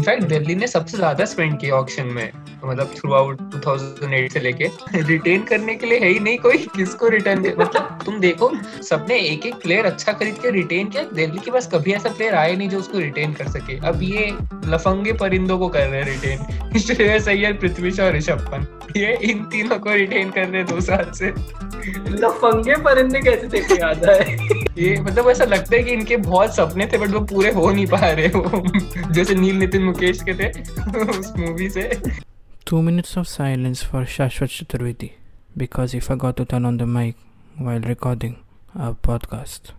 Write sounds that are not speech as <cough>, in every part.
In fact Delhi ने सबसे ज़्यादा स्पेंड किया ऑक्शन में। मतलब थ्रू आउट 2008 से लेके। रिटेन करने के लिए है ही नहीं कोई। किसको रिटर्न मतलब तुम देखो, सबने एक एक प्लेयर अच्छा खरीद के रिटेन किया। दिल्ली के पास कभी ऐसा प्लेयर आया नहीं जो उसको रिटेन कर सके। अब ये लफंगे परिंदों को कर रहे हैं रिटेन श्रेयस अय्यर, पृथ्वी शॉ ऋषभ पंत। ये इन तीनों को रिटेन कर रहे दो साल से। लफंगे परिंदे कैसे देखे याद है? ये मतलब ऐसा लगता है कि इनके बहुत सपने थे बट वो पूरे हो नहीं पा रहे वो। <laughs> जैसे नील नितिन मुकेश के थे <laughs> उस मूवी से। Two minutes of silence for Shashwat Chaturvedi because if I got to turn on the mic while recording a podcast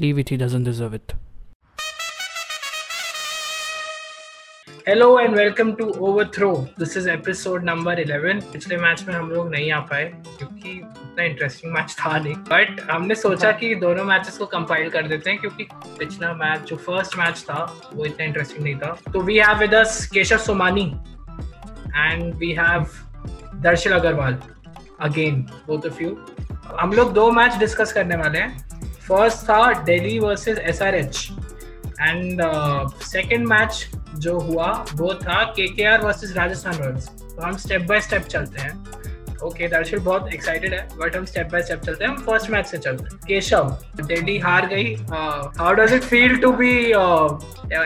leave it he doesn't deserve it hello and welcome to overthrow this is episode number eleven पिछले match में हम लोग नहीं आ पाए क्योंकि उतना interesting match था नहीं। बट हमने सोचा कि दोनों मैचेस को कंपाइल कर देते हैं क्योंकि पिछला मैच जो फ़र्स्ट मैच था वो इतना इंटरेस्टिंग नहीं था। तो we have with us Keshav Somani and we have Darshan Agarwal again both of you हम लोग दो मैच डिस्कस करने वाले हैं। फ़र्स्ट था Delhi versus SRH and second match जो हुआ वो था के के आर वर्सेस राजस्थान रॉयल्स तो हम स्टेप बाय स्टेप चलते हैं। ओके दर्शक बहुत एक्साइटेड है बट हम स्टेप बाय स्टेप चलते हैं। हम फ़र्स्ट मैच से चलते हैं। केशव डेडी हार गई। How does it feel to be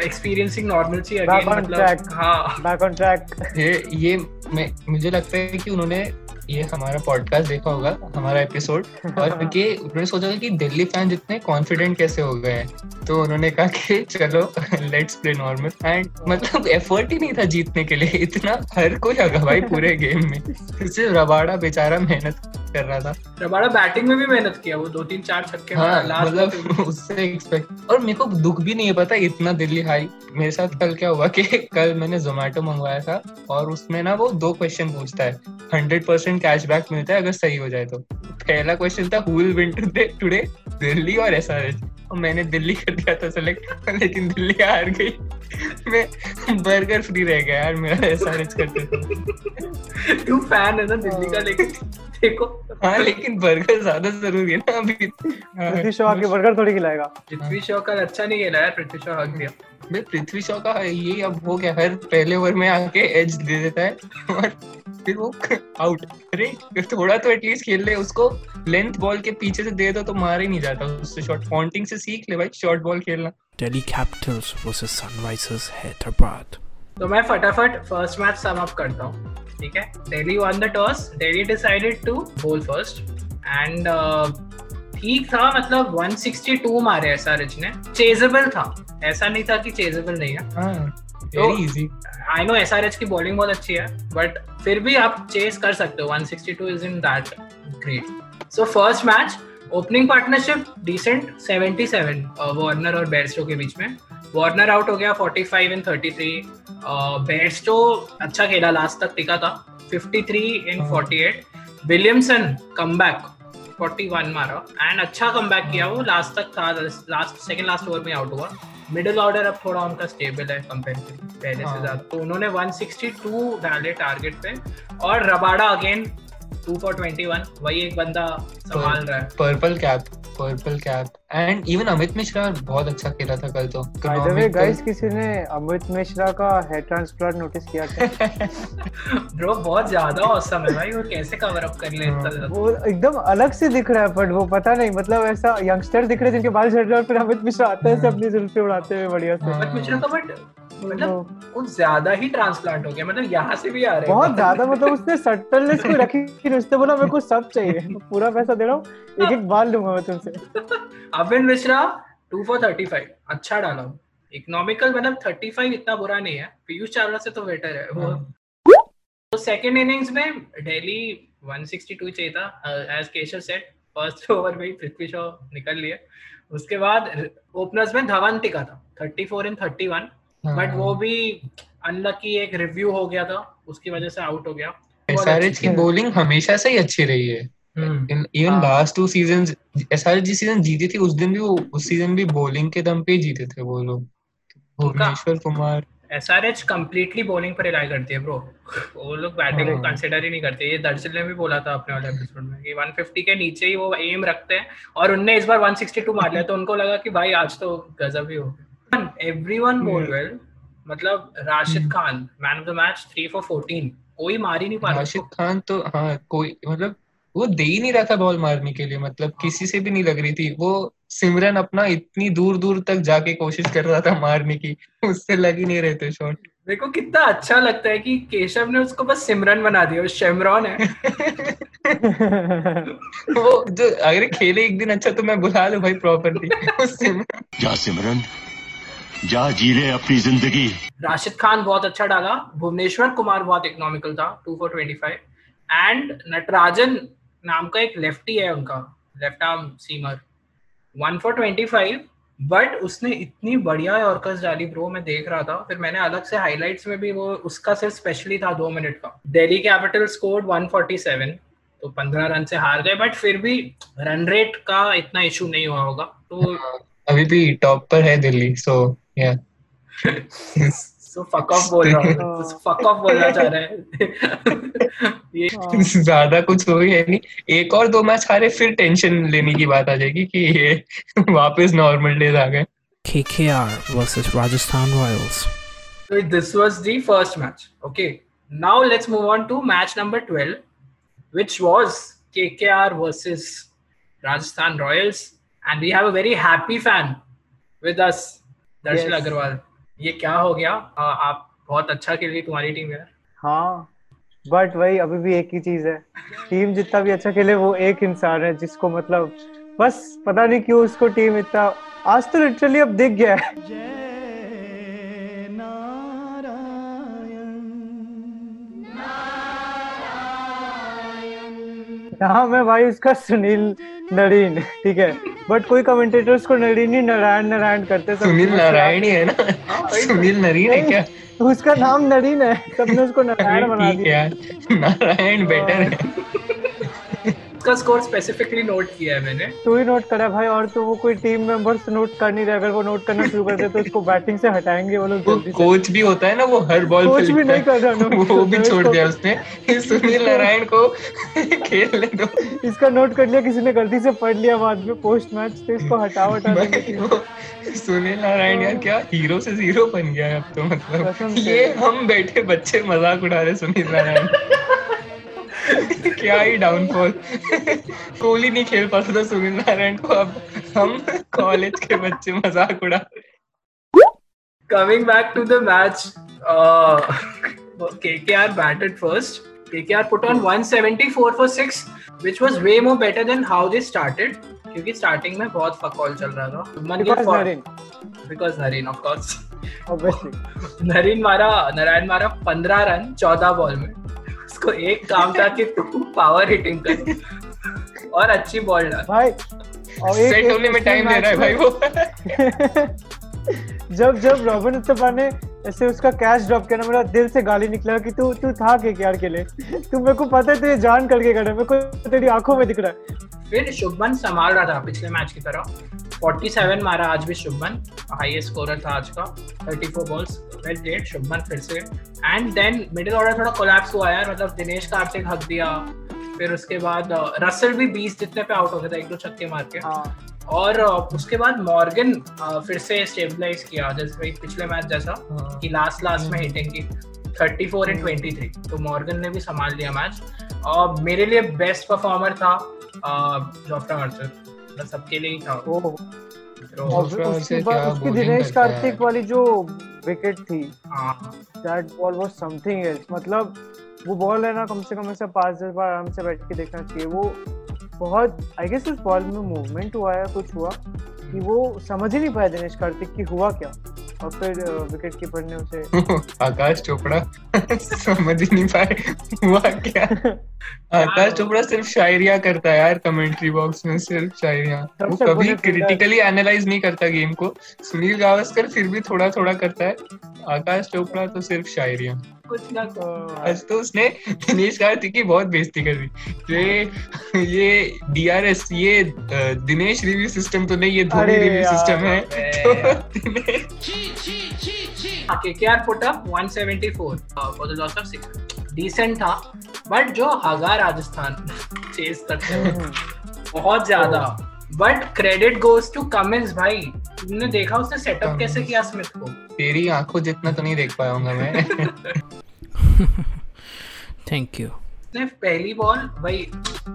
experiencing normalcy again मतलब हाँ। बैक ऑन ट्रैक ये ये मैं मुझे लगता है कि उन्होंने ये हमारा पॉडकास्ट देखा होगा हमारा एपिसोड और <laughs> क्योंकि उन्होंने सोचा था कि दिल्ली फ़ैन जितने कॉन्फिडेंट कैसे हो गए हैं? तो उन्होंने कहा कि चलो लेट्स प्ले नॉर्मल एंड मतलब एफर्ट ही नहीं था जीतने के लिए। इतना हर कोई लगा भाई पूरे गेम में। <laughs> सिर्फ़ रबाड़ा बेचारा मेहनत कर रहा था। रबाड़ा बैटिंग में भी मेहनत किया वो दो तीन चार छक्के हाँ मतलब उससे एक्सपेक्ट और मेरे को दुख भी नहीं है पता इतना दिल्ली हाई मेरे साथ कल क्या हुआ कि <laughs> कल मैंने जोमेटो मंगवाया था और उसमें ना वो दो क्वेश्चन पूछता है। हंड्रेड परसेंट कैश बैक मिलता है अगर सही हो जाए तो। पहला क्वेश्चन था who will win today Delhi और एसआरएच और मैंने दिल्ली कर दिया था सेलेक्ट लेकिन दिल्ली हार गई। मैं बर्गर फ्री रह गया यार मेरा ऐसा करते थे। तू फ़ैन है ना दिल्ली का लेकिन देखो। हाँ लेकिन बर्गर ज़्यादा ज़रूरी है ना अभी। पृथ्वी शॉ के बर्गर थोड़ी खिलाएगा। पृथ्वी शॉ का अच्छा नहीं खेला यार पृथ्वी शॉ हक दिया भाई पृथ्वी शॉ का ये अब हो गया हर पहले ओवर में आके एज दे देता है और फिर वो आउट अरे थोड़ा तो एटलीस्ट खेल ले उसको लेंथ बॉल के पीछे से दे दो तो मार ही नहीं जाता उससे शॉर्ट पॉइंटिंग से सीख ले भाई शॉर्ट बॉल खेलना। Delhi Capitals versus Sunrisers Hyderabad. तो मैं फटाफट फ़र्स्ट मैच सम अप करता हूँ ठीक है? Delhi won the toss Delhi decided to bowl first and ठीक था मतलब 162 मारे एसआरएच ने। चेजेबल था। ऐसा नहीं था कि चेजेबल नहीं है। Very easy I know SRH की बॉलिंग बहुत अच्छी है बट फिर भी आप चेस कर सकते हो। 162 is in that great so first match opening partnership decent 77 Warner और बेयरस्टो के बीच में। वार्नर आउट हो गया 45 इन 33 बेयरस्टो अच्छा खेला लास्ट तक टिका था। 53 इन 48 विलियमसन कम बैक 41 मारा। एंड अच्छा कम बैक किया वो लास्ट तक था लास्ट सेकेंड लास्ट ओवर में आउट हुआ। मिडिल ऑर्डर अब थोड़ा उनका स्टेबल है कंपेरेटिवली पहले से ज़्यादा। तो उन्होंने 162 डाले टारगेट पे और Rabada again two for twenty one वही एक बंदा संभाल रहा है। Purple cap purple cap and even Amit Mishra बहुत अच्छा खेला था कल तो। बाय द वे गाइस किसी ने अमित मिश्रा का हेयर ट्रांसप्लांट नोटिस किया क्या? <laughs> ब्रो बहुत ज़्यादा औसम है भाई वो कैसे कवर अप कर ले इतना वो एकदम अलग से दिख रहा है बट वो पता नहीं मतलब ऐसा यंगस्टर दिख रहे जिनके बाल झड़ रहे और फिर अमित मिश्रा आते हैं अपनी जुल्फे उड़ाते हुए बढ़िया से। अमित मिश्रा का बट मतलब कुछ ज़्यादा ही ट्रांसप्लांट हो गया मतलब यहाँ से भी आ रहे बहुत ज़्यादा मतलब उसने सटलनेस कोई रखी नहीं उसने बोला मेरे को सब चाहिए पूरा पैसा दे रहा हूँ एक एक बाल लूँगा मैं तुमसे। <laughs> Avin Mishra two for thirty five अच्छा डाला। इकोनॉमिकल मतलब थर्टी फाइव इतना बुरा नहीं है पीयूष चावला से तो बेटर है। वो तो सेकेंड इनिंग्स में दिल्ली 162 चाहिए था as Keshav said first over में ही पृथ्वी शॉ निकल लिए। उसके बाद ओपनर्स में धवन टिका था 34 इन 31 बट वो भी अनलकी एक रिव्यू हो गया था उसकी वजह से आउट हो गया। एसआरएच की बॉलिंग हमेशा से ही अच्छी रही है। Even last two seasons SRH जिस सीज़न जीती थी उस दिन भी वो उस सीज़न भी बॉलिंग के दम पे जीते थे वो लोग। Bhuvneshwar Kumar. SRH completely bowling पर रिलाई करती है ब्रो वो लोग बैटिंग को हाँ। कंसिडर ही नहीं करते। ये दर्शन ने भी बोला था अपने वाले एपिसोड में कि 150 के नीचे ही वो एम रखते हैं। और उनने इस बार 162 मार लिया तो उनको लगा कि भाई आज तो गजब ही हो एवरीवन बोल वेल मतलब राशिद हम्म। Khan man of the match 3 for 14 कोई मार ही नहीं पा रहा राशिद खान तो हाँ कोई मतलब वो दे ही नहीं रहा था बॉल मारने के लिए मतलब किसी से भी नहीं लग रही थी। वो सिमरन अपना इतनी दूर दूर तक जाके कोशिश कर रहा था मारने की उससे लग ही नहीं रहे थे शॉट को कितना अच्छा लगता है कि केशव ने उसको बस सिमरन बना दिया वो शेमरॉन है। <laughs> वो जो अगर खेले एक दिन अच्छा तो मैं बुला लू भाई प्रॉपरली <laughs> सिमरन। जा सिमरन। जा जी ले अपनी ज़िंदगी। राशिद खान बहुत अच्छा डाला भुवनेश्वर कुमार बहुत इकोनॉमिकल था two for twenty five and Natarajan नाम का एक लेफ्टी है उनका left arm seamer one for twenty five but उसने इतनी बढ़िया यॉर्कर्स डाली ब्रो मैं देख रहा था फिर मैंने अलग से हाइलाइट्स में भी वो उसका सिर्फ़ स्पेशली था दो मिनट का। दिल्ली कैपिटल स्कोर 147 तो 15 रन से हार गए बट फिर भी रन रेट का इतना इशू नहीं हुआ होगा तो अभी भी टॉप पर है दिल्ली सो या सो फक ऑफ़ बोल रहा हूँ फक ऑफ़ बोलना चाह रहा है ये ज़्यादा कुछ हो ही है नहीं एक और दो मैच हारे फिर टेंशन लेने की बात आ जाएगी कि ये वापस नॉर्मल डेज़ आ गए KKR versus Rajasthan Royals. So this was the first match. Okay. Now let's move on to match number 12, which was KKR versus Rajasthan Royals. And we have a very happy fan with us, Darshil Yes. Agarwal ये क्या हो गया? आ, आप बहुत अच्छा खेल रही तुम्हारी टीम है हाँ बट वही अभी भी एक ही चीज़ है। टीम जितना भी अच्छा खेले वो एक इंसान है जिसको मतलब बस पता नहीं क्यों उसको टीम इतना आज तो लिटरली अब दिख गया है। नाम है भाई उसका सुनील नरीन ठीक है। बट कोई कमेंटेटर उसको नरीन ही नारायण नारायण करते सब सुनील नारायण ही है ना? तो। सुनील नरीन है क्या? उसका नाम नरीन है सबने उसको <laughs> नारायण बना दिया। नारायण बेटर है। उसका स्कोर स्पेसिफिकली नोट किया है मैंने। तू ही नोट करा भाई और तो वो कोई टीम मेंबर्स नोट कर नहीं रहे। अगर वो नोट करना शुरू कर दे तो उसको बैटिंग से हटाएँगे वो लोग कोच भी होता है ना वो हर बॉल कोच भी नहीं कर रहा <laughs> वो भी छोड़ दिया उसने। <laughs> सुनील नारायण को <laughs> खेलने दो। इसका नोट कर लिया किसी ने गलती से पढ़ लिया बाद में पोस्ट मैच तो इसको हटाओ हटा सुनील नारायण यार क्या हीरो से ज़ीरो बन गया है अब तो मतलब। ये हम बैठे बच्चे मज़ाक उड़ा रहे सुनील नारायण। क्या ही डाउनफॉल कोहली नहीं खेल पाता था सुनील नारायण को अब हम कॉलेज के बच्चे मज़ाक उड़ा back to the match, uh, KKR batted first. KKR put on 174 for six, which was way more better than how they started. क्योंकि स्टार्टिंग में बहुत फकॉल चल रहा था। Because Narine because Narine of course obviously Narine मारा नारायण मारा 15 run 14 ball में। उसको एक काम था कि तू पावर हिटिंग कर। और अच्छी बॉल डाल। भाई और एक- सेट होने में टाइम ले रहा है भाई वो। <laughs> जब जब रॉबिन उत्तपा ने ऐसे उसका कैच ड्रॉप किया ना मेरा दिल से गाली निकला कि तू तू था के यार के लिए? तू मेरे को पता है तू ये जान करके कर रहा है मेरे को तेरी आँखों में दिख रहा है। फिर शुभमन संभाल रहा था पिछले मैच की तरह। 47 मारा आज भी शुभमन हाईएस्ट स्कोरर था आज का 34 बॉल्स वेल प्लेड शुभमन फिर से। एंड देन मिडिल ऑर्डर थोड़ा कोलैप्स हुआ यार मतलब दिनेश कार्तिक हक दिया। फिर उसके बाद रसल भी 20 जितने पे आउट हो गया था एक दो छक्के मार के। हाँ। और उसके बाद मॉर्गन फिर से स्टेबलाइज किया जैसे पिछले मैच जैसा हाँ। कि लास्ट लास्ट में हिटिंग की। 34 एंड 23 तो मॉर्गन ने भी संभाल लिया मैच और मेरे लिए बेस्ट परफॉर्मर था जोफ्रा आर्चर मतलब सबके लिए ही था। ओ तो, और दूसरा उसके बाद उसकी दिनेश कार्तिक वाली जो विकेट थी। That ball was something else मतलब वो बॉल है ना कम से कम ऐसा पाँच दस बार आराम से बैठ के देखना चाहिए। वो बहुत आई गेस उस बॉल में मूवमेंट हुआ या कुछ हुआ कि वो समझ ही नहीं पाया दिनेश कार्तिक की हुआ क्या। और फिर विकेट कीपर ने उसे <laughs> आकाश चोपड़ा। <laughs> समझ ही नहीं पाए। हुआ क्या? <laughs> आकाश चोपड़ा सिर्फ़ शायरिया करता है यार कमेंट्री बॉक्स में सिर्फ़ शायरिया। वो कभी क्रिटिकली एनालाइज नहीं करता गेम को। सुनील गावस्कर फिर भी थोड़ा थोड़ा करता है। आकाश चोपड़ा तो सिर्फ़ शायरिया। कुछ ना आज तो उसने दिनेश कार्तिक की बहुत बेइज्जती कर दी। ये ये डीआरएस ये दिनेश रिव्यू सिस्टम तो नहीं ये धोनी रिव्यू सिस्टम है। KKR put up? 174 uh, for the loss of six. Decent था बट जो हगा राजस्थान चेस करते हुए बहुत ज़्यादा। But credit goes to Cummins भाई। तुमने देखा उसने सेटअप कैसे किया स्मिथ को? तेरी आँखों जितना तो नहीं देख पाया हूँ मैं। थैंक यू उसने पहली बॉल भाई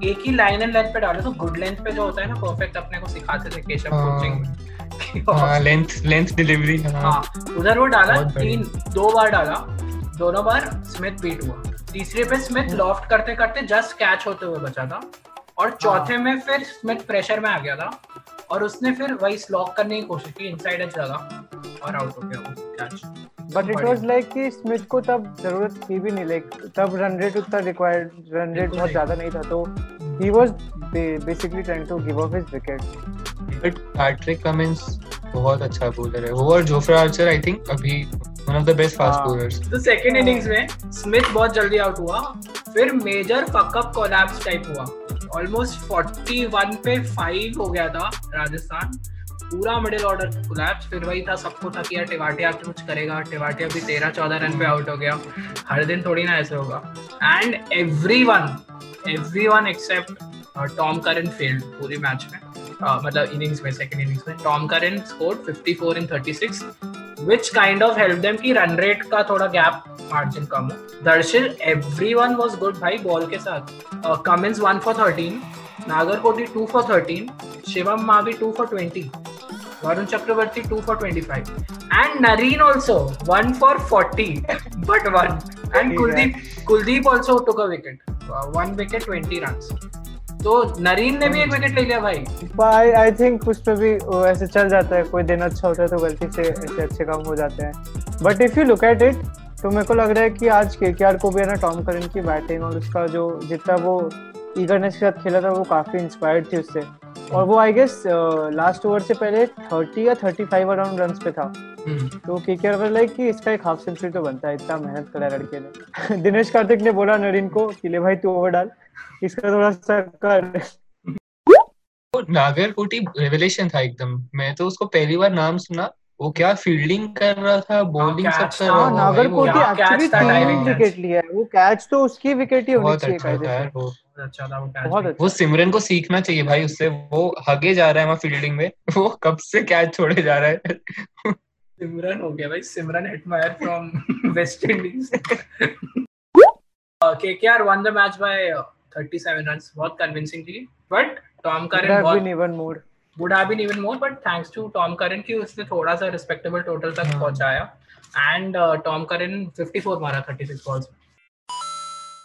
एक ही लाइन एंड लेंथ पे डाला तो गुड लेंथ पे जो होता है ना परफेक्ट अपने को सिखाते थे केशव हाँ। कोचिंग हाँ लेंथ लेंथ डिलीवरी हाँ। हाँ उधर वो डाला तीन दो बार डाला दोनों बार स्मिथ बीट हुआ। तीसरे पे स्मिथ लॉफ्ट करते करते जस्ट कैच होते हुए बचा था। और चौथे में फिर स्मिथ प्रेशर में आ गया था। और उसने फिर वही स्लॉक करने की कोशिश की इनसाइड एज लगा और आउट हो गया वो catch but it was like कि स्मिथ को तब ज़रूरत थी भी नहीं लाइक तब रन रेट उतना रिक्वायर्ड रन रेट बहुत ज़्यादा नहीं था तो ही was basically trying to give up his wicket but Patrick Cummins बहुत अच्छा बॉलर है। वो और जोफ्रा आर्चर आई थिंक अभी one of the best fast. Bowlers तो सेकेंड इनिंग्स में स्मिथ बहुत जल्दी आउट हुआ फिर मेजर फकअप कोलैप्स टाइप हुआ। ऑलमोस्ट 41 पे 5 हो गया था राजस्थान। पूरा मिडिल ऑर्डर कोलैप्स फिर वही था सबको था कि यार टिवाटिया कुछ करेगा? टिवाटिया भी 13 14 रन पे आउट हो गया। हर दिन थोड़ी ना ऐसे होगा। And every one everyone everyone except Tom Curran failed पूरी मैच में। Uh, मतलब इनिंग्स में सेकंड इनिंग्स में। Tom Curran scored 54 in 36 which kind of helped them कि रन रेट का थोड़ा गैप मार्जिन कम हो। दर्शिल एवरीवन वाज गुड भाई बॉल के साथ। Cummins one for 13 Nagarkoti two for 13 Shivam Mavi two for 20 Varun Chakravarthy 2 for 25 and Nareen also 1 for 40 but one. And <laughs> Kuldeep Kuldeep also took a wicket. Uh, one wicket 20 runs. तो Narine ने भी एक wicket ले लिया भाई. आई I think उस पे भी वो ऐसे चल जाता है कोई दिन अच्छा होता है तो गलती से ऐसे अच्छे काम हो जाते हैं. But if you look at it तो मेरे को लग रहा है कि आज के को भी है ना टॉम करन की बैटिंग और उसका जो जितना वो ईगरनेस के साथ खेला था वो काफ़ी इंस्पायर्ड थी उससे. और वो आई गेस लास्ट ओवर से पहले 30 या 35 अराउंड रन पे था। तो के के आर लाइक कि इसका एक हाफ़ सेंचुरी तो बनता है इतना मेहनत करा है लड़के ने। <laughs> दिनेश कार्तिक ने बोला नरीन को कि ले भाई तू ओवर डाल। इसका थोड़ा सा कर। नागरकोटी रेवलेशन था एकदम। मैं तो उसको पहली बार नाम सुना। वो क्या फील्डिंग कर रहा था बॉलिंग सब कर रहा हाँ था। नागरकोटी क्या एक्चुअली तीन विकेट लिया है। वो कैच तो उसकी विकेट ही होनी बहुत चाहिए अच्छा वो बहुत अच्छा वो बहुत अच्छा। वो सिमरन को सीखना चाहिए भाई उससे वो हगे जा रहा है वहाँ फील्डिंग में वो कब से कैच छोड़े जा रहा है? सिमरन हो गया भाई Simran Hetmyer from West Indies KKR won the match by 37 runs बहुत कन्विंसिंग थी। बट टॉम करन have बहुत been even more. would have been even more but thanks to Tom Curran कि उसने थोड़ा सा रिस्पेक्टेबल टोटल तक हाँ। पहुँचाया। एंड टॉम करन 54 मारा 36 बॉल्स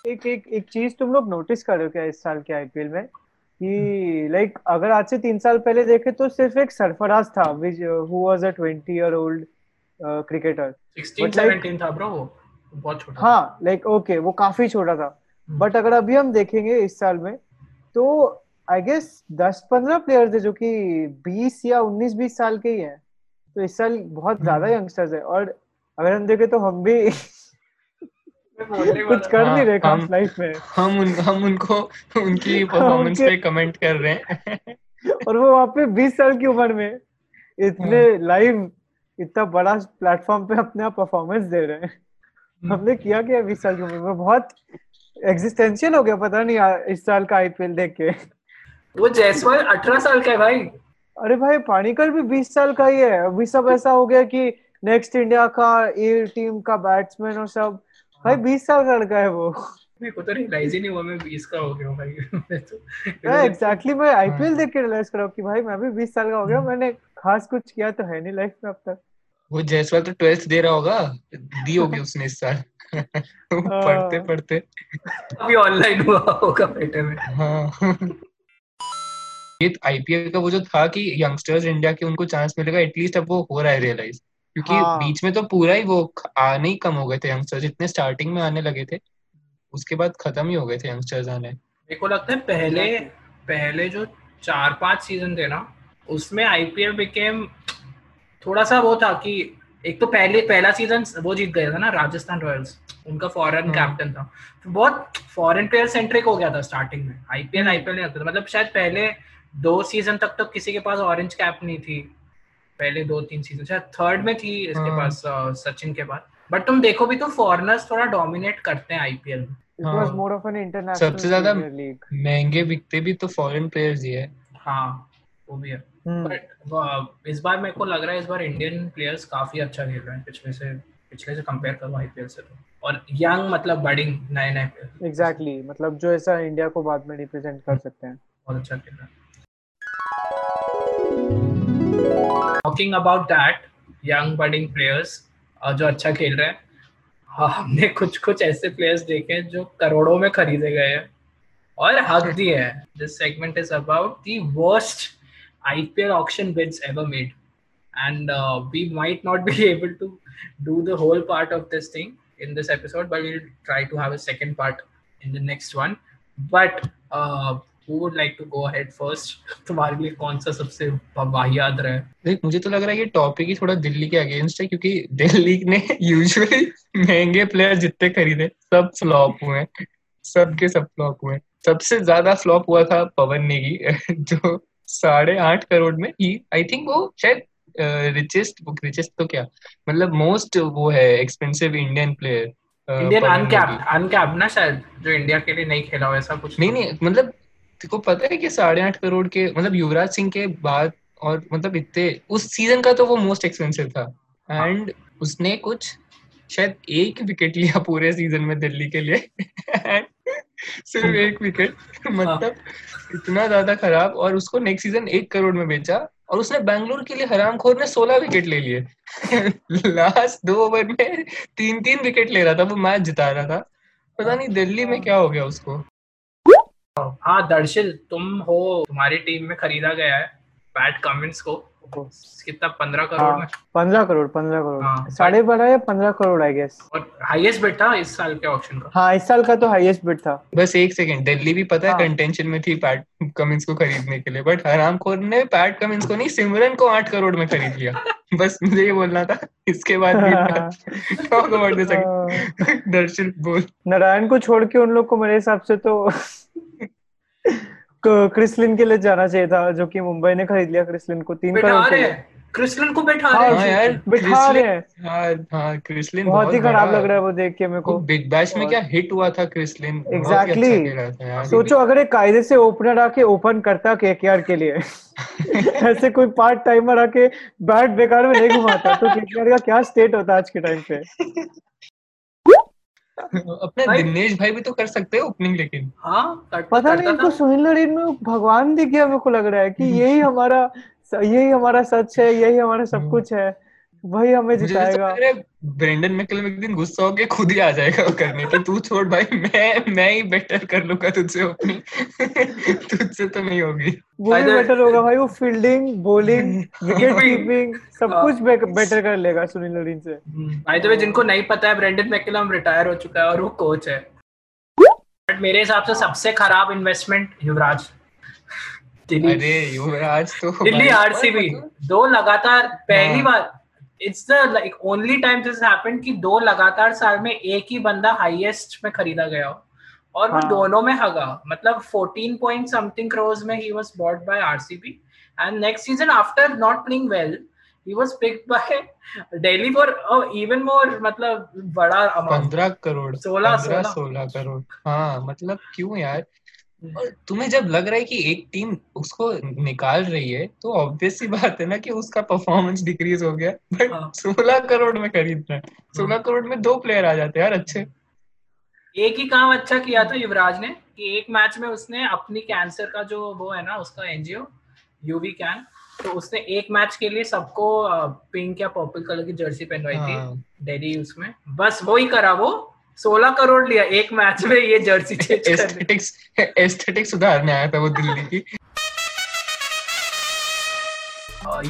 एक एक एक चीज़ तुम लोग नोटिस करो क्या इस साल के आईपीएल में? कि लाइक अगर आज से तीन साल पहले देखे तो सिर्फ़ एक सरफराज था which who was a 20 year old cricketer 16 But like- 17 था ब्रो वो बहुत छोटा। हाँ लाइक ओके वो काफ़ी छोटा था। बट अगर अभी हम देखेंगे इस साल में तो आई गेस 10-15 प्लेयर्स है जो कि 20 या 19-20 साल के ही हैं। तो इस साल बहुत ज़्यादा यंगस्टर्स है। और अगर हम देखें तो हम भी कुछ कर हाँ, नहीं रहे खास हम- लाइफ में। हम उन हम उनको उनकी <laughs> परफॉर्मेंस पे कमेंट कर रहे हैं। <laughs> और वो वहाँ पे 20 साल की उम्र में इतने लाइव इतना बड़ा प्लेटफॉर्म पे अपने आप परफॉर्मेंस दे रहे हैं। हमने किया क्या 20 साल की उम्र में? बहुत एग्जिस्टेंशियल हो गया पता नहीं इस साल का आईपीएल देख के। वो जयसवाल 18 साल का है भाई। अरे भाई पानीकर भी 20 साल का ही है। अभी सब ऐसा हो गया कि नेक्स्ट इंडिया का ए टीम का बैट्समैन और सब। भाई 20 साल का लड़का है वो। मेरे को तो रियलाइज़ ही नहीं हुआ मैं 20 का हो गया हूँ भाई। <laughs> मैं तो एग्जैक्टली मैं आईपीएल देख के रियलाइज़ करा कि भाई मैं भी 20 साल का हो गया मैंने खास कुछ किया तो है नहीं लाइफ में अब तक। वो जयसवाल तो ट्वेल्थ दे रहा होगा दी होगी उसने इस साल। <laughs> पढ़ते पढ़ते। अभी ऑनलाइन हुआ होगा बेटे में। हाँ। ये आईपीएल का वो जो था कि यंगस्टर्स इंडिया के उनको चांस मिलेगा एटलीस्ट अब वो हो रहा है रियलाइज़ क्योंकि हाँ। बीच में तो पूरा ही वो आने ही कम हो गए थे यंगस्टर्स जितने स्टार्टिंग में आने लगे थे उसके बाद खत्म ही हो गए थे यंगस्टर्स आने। मेरे को लगता है पहले पहले जो चार पाँच सीज़न थे ना उसमें आईपीएल बिकेम थोड़ा सा वो था कि एक तो पहले पहला सीज़न वो जीत गया था ना राजस्थान रॉयल्स। उनका फॉरेन हाँ। कैप्टन था। तो बहुत फॉरेन प्लेयर सेंट्रिक हो गया था स्टार्टिंग में। आईपीएल आईपीएल नहीं लगता था। मतलब शायद पहले दो सीज़न तक तो किसी के पास ऑरेंज कैप नहीं थी। पहले दो तीन सीज़न शायद थर्ड में थी इसके हाँ। पास सचिन के बाद। बट तुम देखो भी तो फॉरेनर्स थोड़ा डोमिनेट करते हैं आईपीएल में। हाँ। मोर ऑफ़ एन इंटरनेशनल सबसे ज़्यादा महँगे बिकते भी तो फॉरेन प्लेयर्स ही है। हाँ वो भी है। हम्म। बट इस बार मेरे को लग रहा है इस बार इंडियन प्लेयर्स काफ़ी अच्छा खेल रहे हैं पिछले से पिछले से कंपेयर करो आईपीएल से तो। और यंग मतलब बडिंग नए नए प्लेयर एग्जैक्टली मतलब जो ऐसा इंडिया को बाद में रिप्रेजेंट कर सकते हैं। बहुत अच्छा खेल रहा है। talking about that young budding players जो अच्छा खेल रहे हैं हाँ, हमने कुछ कुछ ऐसे प्लेयर्स देखे हैं जो करोड़ों में खरीदे गए हैं और हक दिए हैं this segment is about the worst IPL auction bids ever made and uh, we might not be <laughs> able to do the whole part of this thing in this episode but we'll try to have a second part in the next one but uh, who would like to go ahead first? तुम्हारे लिए कौन सा सबसे वाहियात रहा है? देख मुझे तो लग रहा है ये टॉपिक ही थोड़ा दिल्ली के अगेंस्ट है क्योंकि दिल्ली ने <laughs> यूजुअली महँगे प्लेयर जितने खरीदे सब फ्लॉप हुए सब के सब फ्लॉप हुए सबसे ज़्यादा फ्लॉप हुआ था पवन नेगी <laughs> जो साढ़े आठ करोड़ में ही आई थिंक वो शायद रिचेस्ट रिचेस्ट तो क्या? मतलब मोस्ट वो है expensive Indian player Indian uncapped uncapped ना शायद जो इंडिया के लिए नहीं खेला हो ऐसा कुछ नहीं नहीं मतलब तेको पता है कि साढ़े आठ करोड़ के मतलब युवराज सिंह के बाद और मतलब इतने उस सीज़न का तो वो मोस्ट एक्सपेंसिव था। एंड उसने कुछ शायद एक विकेट लिया पूरे सीज़न में दिल्ली के लिए। सिर्फ़ एक विकेट मतलब इतना ज़्यादा खराब। और उसको नेक्स्ट सीज़न एक करोड़ में बेचा। और उसने बैंगलोर के लिए हरामखोर ने सोलह विकेट ले लिए। <laughs> लास्ट दो ओवर में तीन तीन विकेट ले रहा था। वो मैच जिता रहा था। पता नहीं दिल्ली में क्या हो गया उसको। हाँ दर्शिल तुम हो तुम्हारी टीम में खरीदा गया है। बैट कमिंस को। कितना पंद्रह करोड़ हाँ पंद्रह करोड़ पंद्रह हाँ, करोड़ साढ़े बारह या पंद्रह करोड़ आई गेस और हाईएस्ट बिट था इस साल के ऑक्शन का? हाँ इस साल का तो हाईएस्ट बिड था। बस एक सेकंड दिल्ली भी पता है हाँ। कंटेंशन में थी पैट कमिंस को खरीदने के लिए बट हरामखोर ने पैट कमिंस को नहीं सिमरन को आठ करोड़ में खरीद लिया। <laughs> बस मुझे ये बोलना था इसके बाद टॉक अबाउट दिस हाँ, <laughs> दर्शन बोल। नारायण को छोड़ के उन लोग को मेरे हिसाब से तो <laughs> क्रिसलिन के लिए जाना चाहिए था जो कि मुंबई ने खरीद लिया क्रिसलिन को तीन करोड़ के रहे लिए। को बैठा हाँ, रहे हाँ। हैं यार बिठा रहे हैं। हाँ हाँ क्रिसलिन बहुत ही खराब लग रहा है वो देख के मेरे को। बिग बैश में क्या हिट हुआ था क्रिसलिन एग्जैक्टली Exactly. अच्छा यार। सोचो अगर एक कायदे से ओपनर आके ओपन करता केकेआर के लिए। <laughs> ऐसे कोई पार्ट टाइमर आके बैट बेकार में नहीं घुमाता तो केकेआर का क्या स्टेट होता आज के टाइम पे? अपने दिनेश भाई भी तो कर सकते हैं ओपनिंग लेकिन। हाँ कर- पता नहीं इनको सुनील नरेन में भगवान दिख गया मेरे को लग रहा है कि <laughs> यही हमारा यही हमारा सच है यही हमारा सब कुछ है। वही हमें तो जिताएगा। ब्रेंडन मैकलम एक दिन गुस्सा होके खुद ही आ जाएगा वो करने के तू छोड़ भाई मैं मैं ही बेटर कर लूँगा तुझसे ओपनिंग <laughs> तुझसे तो नहीं होगी। वो भी बेटर होगा भाई वो फील्डिंग बॉलिंग विकेट कीपिंग सब हाँ। कुछ बेटर कर लेगा सुनील नरीन से। द वे जिनको नहीं पता है ब्रेंडन मैकलम रिटायर हो चुका है और वो कोच है। बट मेरे हिसाब से सबसे खराब इन्वेस्टमेंट युवराज। दिल्ली अरे युवराज तो दिल्ली भाई- आरसीबी दो लगातार पहली हाँ। बार it's the like only time this happened कि दो लगातार साल में एक ही बंदा हाईएस्ट में खरीदा गया हो। और वो हाँ। दोनों में हगा मतलब 14 पॉइंट समथिंग क्रोर्स में ही was bought by RCB and next season after not playing well he was picked by Delhi for even more मतलब बड़ा अमाउंट पंद्रह करोड़ सोलह- पंद्रह सोलह। सोलह करोड़। हाँ मतलब क्यों यार? और तुम्हें जब लग रहा है कि एक टीम उसको निकाल रही है तो ऑब्वियस सी बात है ना कि उसका परफॉर्मेंस डिक्रीज हो गया। बट हाँ। सोलह करोड़ में खरीद रहा है। सोलह करोड़ में दो प्लेयर आ जाते हैं यार अच्छे। एक ही काम अच्छा किया था युवराज ने कि एक मैच में उसने अपनी कैंसर का जो वो है ना उसका एनजीओ यूवी कैन तो उसने एक मैच के लिए सबको पिंक या पर्पल कलर की जर्सी पहनवाई थी। हाँ। दिल्ली उसमें। बस वो ही करा वो। 16 करोड़ लिया एक मैच में ये जर्सी चेंज एस्थेटिक्स एस्थेटिक्स सुधारने आया था वो दिल्ली की।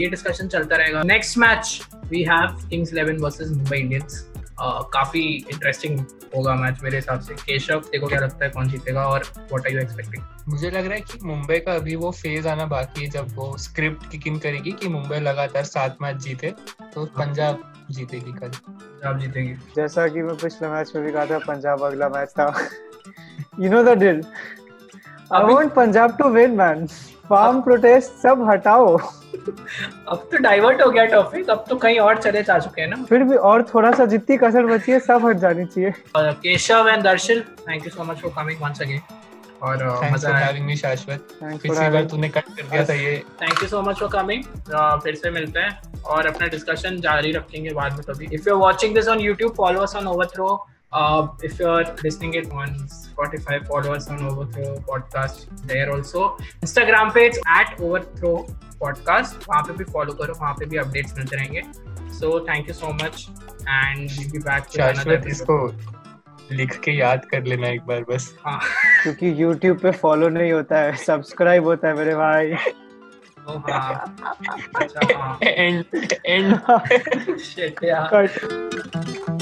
ये डिस्कशन चलता रहेगा। Next match we have Kings Eleven versus Mumbai Indians काफ़ी इंटरेस्टिंग होगा मैच मेरे हिसाब से। केशव देखो क्या लगता है कौन जीतेगा और व्हाट आर यू एक्सपेक्टिंग मुझे लग रहा है कि मुंबई का अभी वो फ़ेज़ आना बाकी है जब वो स्क्रिप्ट किक इन करेगी कि मुंबई लगातार सात मैच जीते तो पंजाब जीतेगी कल। आप जीतेगी। जैसा कि मैं पिछले मैच में भी कहा था पंजाब अगला मैच था। You know the drill I want Punjab to win man farm protest सब हटाओ। अब तो डाइवर्ट हो गया टॉपिक अब तो कहीं और चले जा चुके हैं ना। फिर भी और थोड़ा सा जितनी कसर बची है सब हट जानी चाहिए। Keshav and Darshan thank you so much for coming once again और मज़ा आया। हैविंग मी शाश्वत पिछली बार तूने कट कर दिया था ये। Thank you so much for coming फिर से मिलते हैं। और अपना डिस्कशन जारी रखेंगे बाद में कभी। If you are watching this on YouTube follow on overthrow if you are listening it on Spotify follow on overthrow podcast there also Instagram पे इट्स एट पे भी फॉलो करो वहाँ पे भी अपडेट्स मिलते रहेंगे। So thank you so much and we be back to another इसको लिख के याद कर लेना एक बार बस। हाँ। क्योंकि YouTube पे फॉलो नहीं होता है सब्सक्राइब होता है मेरे भाई। ओ हाँ अच्छा हाँ एंड एंड shit यार कट